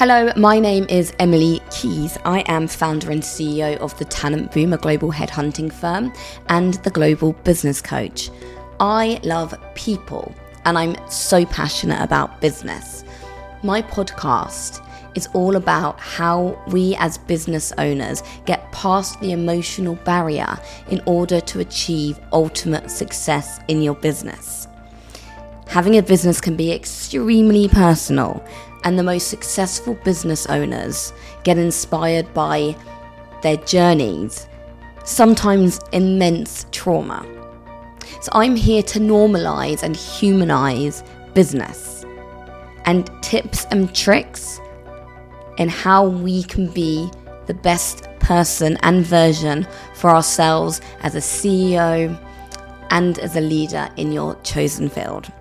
Hello, my name is Emily Keys. I am founder and CEO of the Talent Boom, a global headhunting firm, and the Global Business Coach. I love people and I'm so passionate about business. My podcast is all about how we as business owners get past the emotional barrier in order to achieve ultimate success in your business. Having a business can be extremely personal and the most successful business owners get inspired by their journeys, sometimes immense trauma. So I'm here to normalize and humanize business and tips and tricks in how we can be the best person and version for ourselves as a CEO and as a leader in your chosen field.